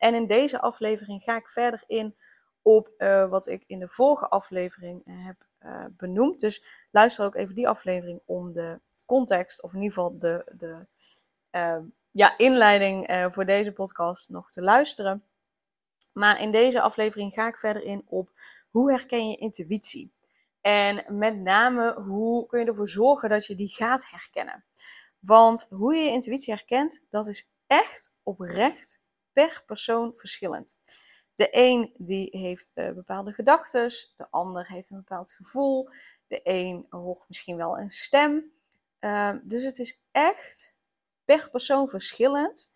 En in deze aflevering ga ik verder in op uh, wat ik in de vorige aflevering uh, heb uh, benoemd. Dus luister ook even die aflevering om de context, of in ieder geval de, de ja, inleiding voor deze podcast nog te luisteren. Maar in deze aflevering ga ik verder in op hoe herken je intuïtie. En met name hoe kun je ervoor zorgen dat je die gaat herkennen. Want hoe je je intuïtie herkent, dat is echt oprecht per persoon verschillend. De een die heeft uh, bepaalde gedachten, de ander heeft een bepaald gevoel, de een hoort misschien wel een stem. Uh, dus het is echt per persoon verschillend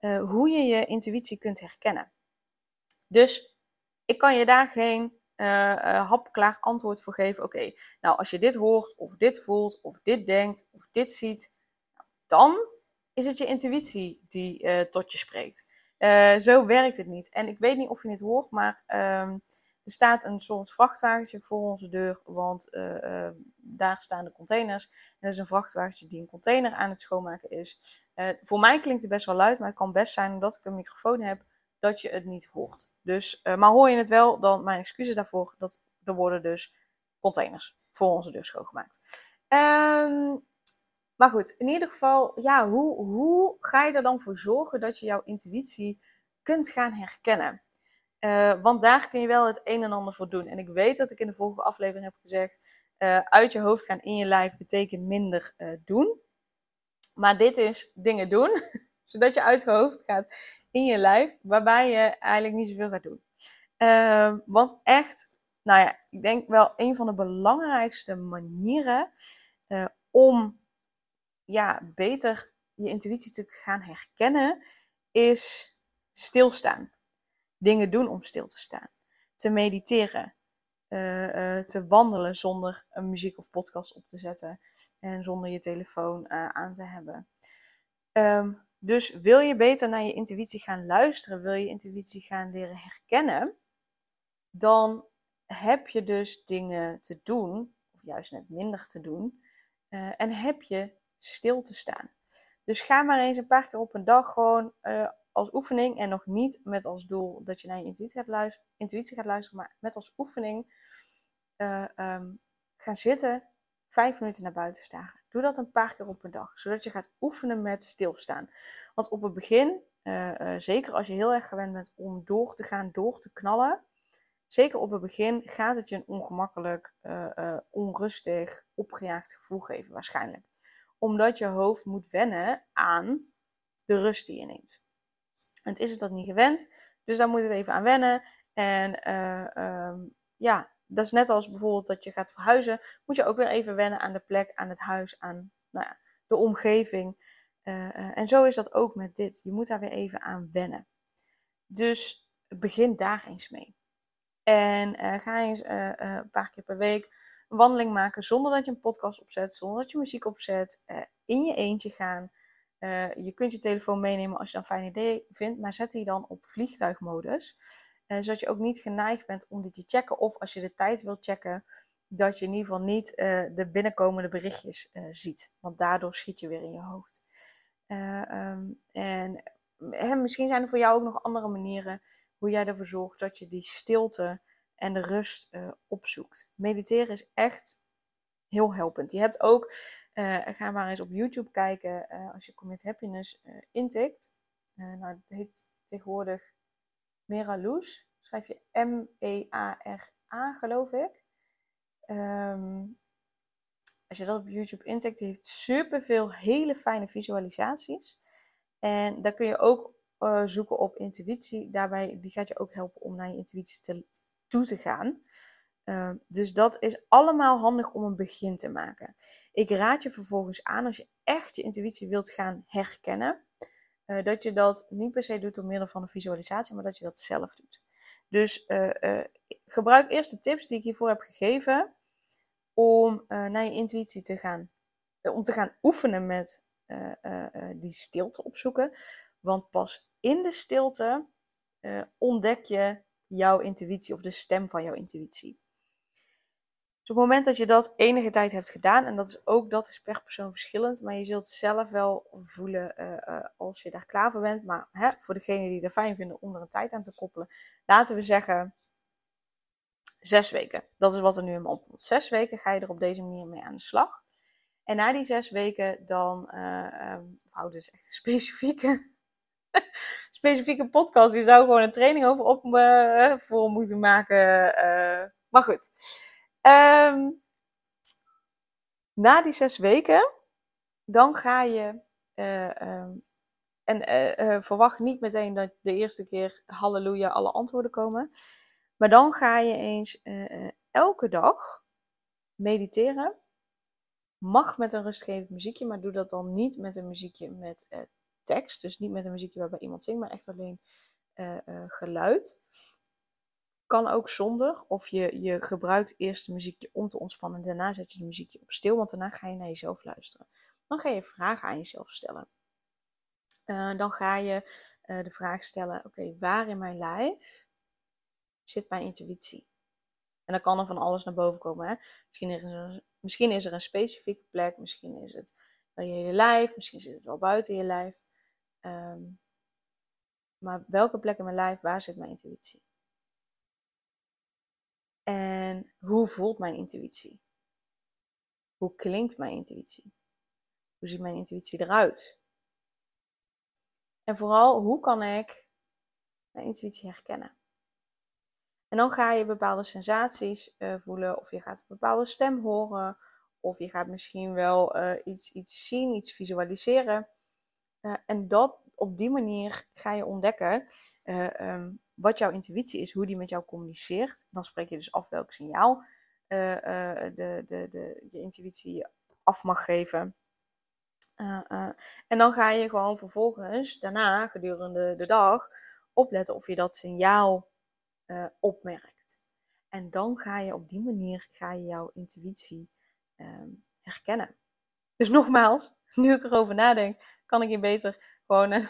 uh, hoe je je intuïtie kunt herkennen. Dus ik kan je daar geen uh, hapklaar antwoord voor geven. Oké, nou als je dit hoort, of dit voelt, of dit denkt, of dit ziet, dan is het je intuïtie die tot je spreekt. Uh, zo werkt het niet. En ik weet niet of je het hoort, maar um, er staat een soort vrachtwagentje voor onze deur, want uh, uh, daar staan de containers. En dat is een vrachtwagentje die een container aan het schoonmaken is. voor mij klinkt het best wel luid, maar het kan best zijn omdat ik een microfoon heb dat je het niet hoort. Dus, maar hoor je het wel, dan mijn excuses daarvoor. Dat er worden dus containers voor onze deur schoongemaakt. Um, maar goed, in ieder geval, ja, hoe, hoe ga je er dan voor zorgen dat je jouw intuïtie kunt gaan herkennen? Uh, want daar kun je wel het een en ander voor doen. En ik weet dat ik in de vorige aflevering heb gezegd: uh, uit je hoofd gaan in je lijf betekent minder uh, doen. Maar dit is dingen doen, zodat je uit je hoofd gaat in je lijf, waarbij je eigenlijk niet zoveel gaat doen. want echt, nou ja, ik denk wel een van de belangrijkste manieren om ja, beter je intuïtie te gaan herkennen, is stilstaan. Dingen doen om stil te staan. Te mediteren. Uh, uh, te wandelen zonder een muziek of podcast op te zetten. En zonder je telefoon uh, aan te hebben. Um, dus wil je beter naar je intuïtie gaan luisteren, wil je intuïtie gaan leren herkennen, dan heb je dus dingen te doen, of juist net minder te doen. en heb je stil te staan. Dus ga maar eens een paar keer op een dag gewoon uh, als oefening en nog niet met als doel dat je naar je intuïtie gaat luisteren, intuïtie gaat luisteren maar met als oefening uh, um, gaan zitten, vijf minuten naar buiten staren. Doe dat een paar keer op een dag, zodat je gaat oefenen met stilstaan. Want op het begin, uh, zeker als je heel erg gewend bent om door te gaan, door te knallen, zeker op het begin gaat het je een ongemakkelijk, onrustig, opgejaagd gevoel geven waarschijnlijk omdat je hoofd moet wennen aan de rust die je neemt. En het is het dat niet gewend, dus daar moet het even aan wennen. En uh, um, ja, dat is net als bijvoorbeeld dat je gaat verhuizen, moet je ook weer even wennen aan de plek, aan het huis, aan nou ja, de omgeving. Uh, en zo is dat ook met dit. Je moet daar weer even aan wennen. Dus begin daar eens mee. En ga eens een paar keer per week wandeling maken zonder dat je een podcast opzet, zonder dat je muziek opzet, uh, in je eentje gaan. Uh, je kunt je telefoon meenemen als je dat een fijn idee vindt, maar zet die dan op vliegtuigmodus. Uh, zodat je ook niet geneigd bent om dit te checken. Of als je de tijd wilt checken, dat je in ieder geval niet de binnenkomende berichtjes ziet. Want daardoor schiet je weer in je hoofd. Um, en misschien zijn er voor jou ook nog andere manieren hoe jij ervoor zorgt dat je die stilte en de rust uh, opzoekt. Mediteren is echt heel helpend. Je hebt ook, uh, ga maar eens op YouTube kijken, uh, als je Commit Happiness intikt. nou, het heet tegenwoordig Meralouche. Schrijf je M-E-A-R-A, geloof ik. Um, als je dat op YouTube intikt, die heeft superveel hele fijne visualisaties. En daar kun je ook zoeken op intuïtie. Daarbij, die gaat je ook helpen om naar je intuïtie te toe te gaan. Uh, dus dat is allemaal handig om een begin te maken. Ik raad je vervolgens aan als je echt je intuïtie wilt gaan herkennen, uh, dat je dat niet per se doet door middel van een visualisatie, maar dat je dat zelf doet. Dus uh, gebruik eerst de tips die ik hiervoor heb gegeven om naar je intuïtie te gaan, om te gaan oefenen met die stilte opzoeken. Want pas in de stilte ontdek je jouw intuïtie of de stem van jouw intuïtie. Dus op het moment dat je dat enige tijd hebt gedaan, en dat is ook dat is per persoon verschillend, maar je zult zelf wel voelen uh, uh, als je daar klaar voor bent. Maar hè, voor degenen die het fijn vinden om er een tijd aan te koppelen, laten we zeggen zes weken. Dat is wat er nu in me opkomt. Zes weken ga je er op deze manier mee aan de slag. En na die zes weken dan, uh, um, oh, echt een specifieke, podcast. Je zou gewoon een training over op voor moeten maken. maar goed. Um, na die zes weken, dan ga je. Uh, um, en verwacht niet meteen dat de eerste keer halleluja alle antwoorden komen. Maar dan ga je eens elke dag mediteren. Mag met een rustgevend muziekje, maar doe dat dan niet met een muziekje met tekst. Dus niet met een muziekje waarbij iemand zingt, maar echt alleen geluid. Kan ook zonder. Of je, je gebruikt eerst de muziekje om te ontspannen. En daarna zet je de muziekje op stil. Want daarna ga je naar jezelf luisteren. Dan ga je vragen aan jezelf stellen. Uh, dan ga je de vraag stellen: oké, waar in mijn lijf zit mijn intuïtie? En dan kan er van alles naar boven komen. Hè? Misschien, is er, misschien is er een specifieke plek. Misschien is het bij je hele lijf. Misschien zit het wel buiten je lijf. Um, maar welke plek in mijn lijf, waar zit mijn intuïtie? En hoe voelt mijn intuïtie? Hoe klinkt mijn intuïtie? Hoe ziet mijn intuïtie eruit? En vooral, hoe kan ik mijn intuïtie herkennen? En dan ga je bepaalde sensaties uh, voelen, of je gaat een bepaalde stem horen, of je gaat misschien wel uh, iets, iets zien, iets visualiseren. Uh, en dat op die manier ga je ontdekken um, wat jouw intuïtie is, hoe die met jou communiceert. Dan spreek je dus af welk signaal uh, de, de, de, je intuïtie af mag geven. En dan ga je gewoon vervolgens daarna, gedurende de dag, opletten of je dat signaal opmerkt. En dan ga je op die manier ga je jouw intuïtie ehm, herkennen. Dus nogmaals, nu ik erover nadenk, kan ik je beter gewoon een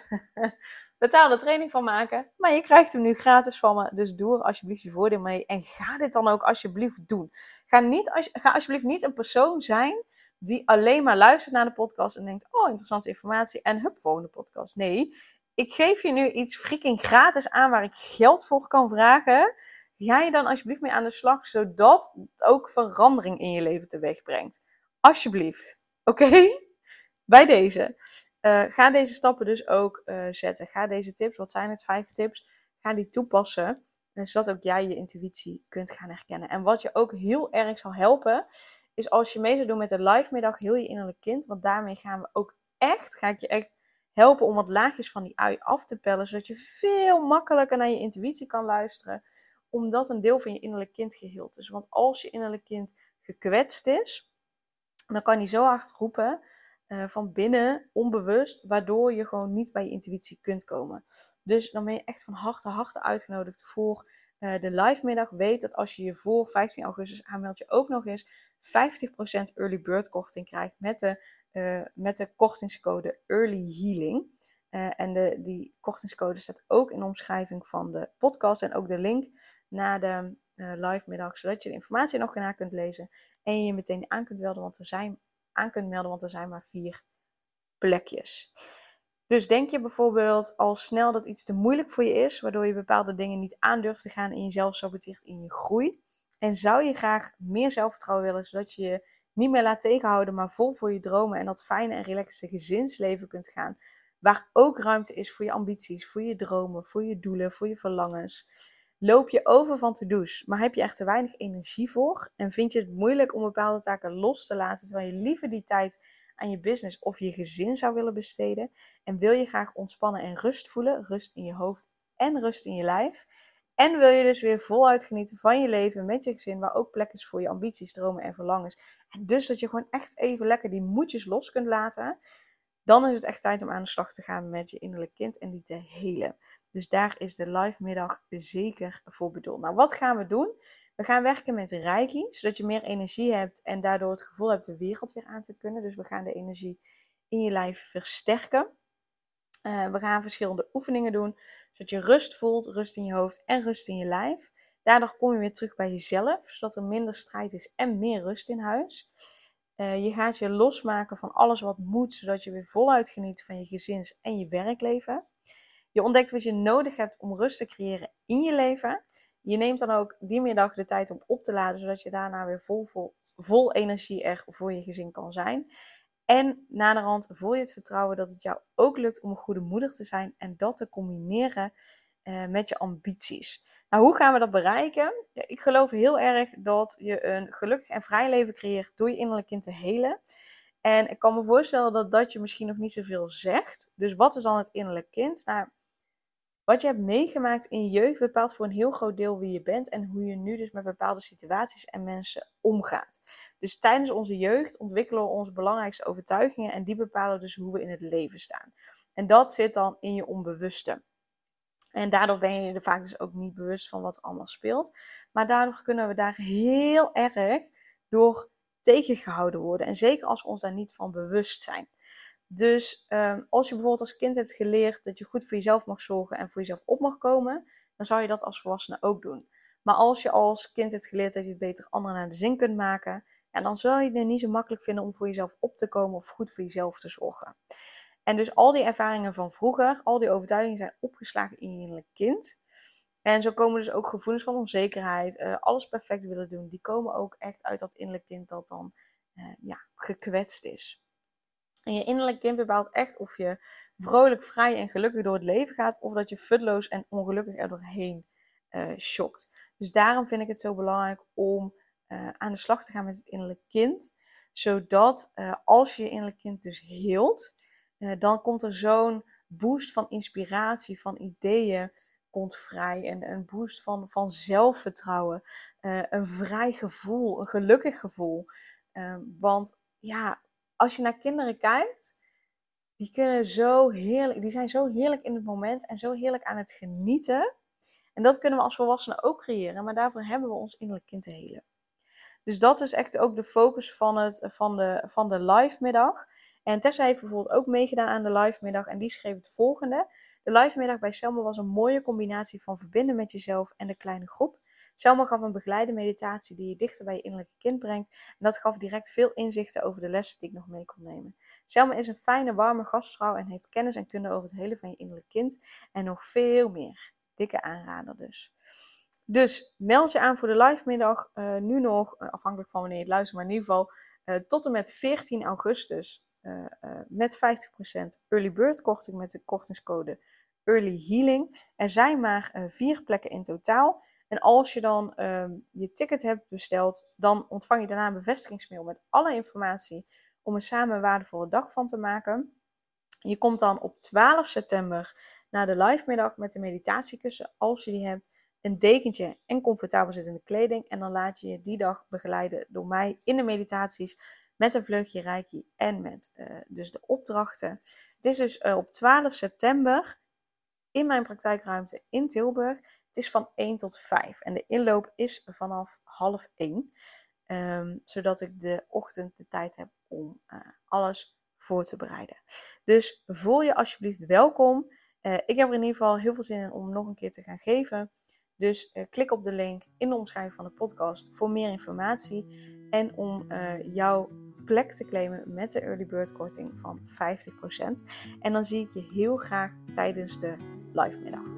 betaalde training van maken. Maar je krijgt hem nu gratis van me. Dus doe er alsjeblieft je voordeel mee. En ga dit dan ook alsjeblieft doen. Ga, niet, ga alsjeblieft niet een persoon zijn die alleen maar luistert naar de podcast en denkt: Oh, interessante informatie. En hup, volgende podcast. Nee, ik geef je nu iets freaking gratis aan waar ik geld voor kan vragen. Ga je dan alsjeblieft mee aan de slag, zodat het ook verandering in je leven teweeg brengt. Alsjeblieft. Oké? Bij deze. Uh, ga deze stappen dus ook uh, zetten. Ga deze tips, wat zijn het, vijf tips, ga die toepassen. Zodat ook jij je intuïtie kunt gaan herkennen. En wat je ook heel erg zal helpen, is als je mee zou doen met de live middag heel je innerlijk kind. Want daarmee gaan we ook echt, ga ik je echt helpen om wat laagjes van die ui af te pellen. Zodat je veel makkelijker naar je intuïtie kan luisteren. Omdat een deel van je innerlijk kind geheeld is. Want als je innerlijk kind gekwetst is, dan kan hij zo hard roepen uh, van binnen, onbewust, waardoor je gewoon niet bij je intuïtie kunt komen. Dus dan ben je echt van harte, harte uitgenodigd voor uh, de live middag. Weet dat als je je voor 15 augustus aanmeldt, je ook nog eens 50% early bird korting krijgt met de, uh, met de kortingscode early healing. en de, die kortingscode staat ook in de omschrijving van de podcast en ook de link naar de live middag, zodat je de informatie nog na kunt lezen en je je meteen aan kunt melden, want er zijn aan kunt melden, want er zijn maar vier plekjes. Dus denk je bijvoorbeeld al snel dat iets te moeilijk voor je is, waardoor je bepaalde dingen niet aandurft te gaan en jezelf saboteert in je groei. En zou je graag meer zelfvertrouwen willen, zodat je je niet meer laat tegenhouden, maar vol voor je dromen en dat fijne en relaxte gezinsleven kunt gaan. Waar ook ruimte is voor je ambities, voor je dromen, voor je doelen, voor je verlangens. Loop je over van to-do's, maar heb je echt te weinig energie voor? En vind je het moeilijk om bepaalde taken los te laten, terwijl je liever die tijd aan je business of je gezin zou willen besteden? En wil je graag ontspannen en rust voelen, rust in je hoofd en rust in je lijf? En wil je dus weer voluit genieten van je leven met je gezin, waar ook plek is voor je ambities, dromen en verlangens? En dus dat je gewoon echt even lekker die moedjes los kunt laten? Dan is het echt tijd om aan de slag te gaan met je innerlijk kind en die te helen. Dus daar is de live middag zeker voor bedoeld. Nou, wat gaan we doen? We gaan werken met Reiki, zodat je meer energie hebt en daardoor het gevoel hebt de wereld weer aan te kunnen. Dus we gaan de energie in je lijf versterken. Uh, we gaan verschillende oefeningen doen, zodat je rust voelt, rust in je hoofd en rust in je lijf. Daardoor kom je weer terug bij jezelf, zodat er minder strijd is en meer rust in huis. Uh, je gaat je losmaken van alles wat moet, zodat je weer voluit geniet van je gezins- en je werkleven. Je ontdekt wat je nodig hebt om rust te creëren in je leven. Je neemt dan ook die middag de tijd om op te laden, zodat je daarna weer vol, vol, energie er voor je gezin kan zijn. En naderhand voel je het vertrouwen dat het jou ook lukt om een goede moeder te zijn en dat te combineren uh, met je ambities. Nou, hoe gaan we dat bereiken? Ja, ik geloof heel erg dat je een gelukkig en vrij leven creëert door je innerlijk kind te helen. En ik kan me voorstellen dat dat je misschien nog niet zoveel zegt. Dus wat is dan het innerlijk kind? Nou, wat je hebt meegemaakt in je jeugd bepaalt voor een heel groot deel wie je bent en hoe je nu dus met bepaalde situaties en mensen omgaat. Dus tijdens onze jeugd ontwikkelen we onze belangrijkste overtuigingen en die bepalen dus hoe we in het leven staan. En dat zit dan in je onbewuste. En daardoor ben je er vaak dus ook niet bewust van wat allemaal speelt. Maar daardoor kunnen we daar heel erg door tegengehouden worden. En zeker als we ons daar niet van bewust zijn. Dus um, als je bijvoorbeeld als kind hebt geleerd dat je goed voor jezelf mag zorgen en voor jezelf op mag komen, dan zou je dat als volwassene ook doen. Maar als je als kind hebt geleerd dat je het beter anderen naar de zin kunt maken, dan zal je het niet zo makkelijk vinden om voor jezelf op te komen of goed voor jezelf te zorgen. En dus al die ervaringen van vroeger, al die overtuigingen zijn opgeslagen in je kind. En zo komen dus ook gevoelens van onzekerheid, uh, alles perfect willen doen. Die komen ook echt uit dat innerlijk kind dat dan uh, ja, gekwetst is. En je innerlijk kind bepaalt echt of je vrolijk, vrij en gelukkig door het leven gaat, of dat je futloos en ongelukkig er doorheen uh. Dus daarom vind ik het zo belangrijk om uh, aan de slag te gaan met het innerlijk kind. Zodat uh, als je je innerlijk kind dus heelt, dan komt er zo'n boost van inspiratie, van ideeën, komt vrij. En een boost van, van zelfvertrouwen. een vrij gevoel, een gelukkig gevoel. want ja, als je naar kinderen kijkt, die kunnen zo heerlijk, die zijn zo heerlijk in het moment en zo heerlijk aan het genieten. En dat kunnen we als volwassenen ook creëren, maar daarvoor hebben we ons innerlijk kind te helen. Dus dat is echt ook de focus van, het, van, de, van de live middag. En Tessa heeft bijvoorbeeld ook meegedaan aan de live middag en die schreef het volgende. De live middag bij Selma was een mooie combinatie van verbinden met jezelf en de kleine groep. Selma gaf een begeleide meditatie die je dichter bij je innerlijke kind brengt. En dat gaf direct veel inzichten over de lessen die ik nog mee kon nemen. Selma is een fijne, warme gastvrouw en heeft kennis en kunde over het hele van je innerlijk kind. En nog veel meer. Dikke aanrader dus. Dus meld je aan voor de live middag. Uh, nu nog, uh, afhankelijk van wanneer je het luistert, maar in ieder geval uh, tot en met 14 augustus. met 50% early bird korting met de kortingscode Early Healing. Er zijn maar vier plekken in totaal. En als je dan um, je ticket hebt besteld, dan ontvang je daarna een bevestigingsmail met alle informatie om er samen een waardevolle dag van te maken. Je komt dan op 12 september naar de live middag met de meditatiekussen, als je die hebt, een dekentje en comfortabel zittende kleding. En dan laat je je die dag begeleiden door mij in de meditaties met een vleugje reiki en met uh, dus de opdrachten. Het is dus uh, op 12 september in mijn praktijkruimte in Tilburg is van 1 tot 5 en de inloop is vanaf half 1. Um, ehm, zodat ik de ochtend de tijd heb om uh, alles voor te bereiden. Dus voel je alsjeblieft welkom. Uh, ik heb er in ieder geval heel veel zin in om nog een keer te gaan geven. Dus uh, klik op de link in de omschrijving van de podcast voor meer informatie. En om jouw plek te claimen met de early bird korting van 50%. En dan zie ik je heel graag tijdens de live middag.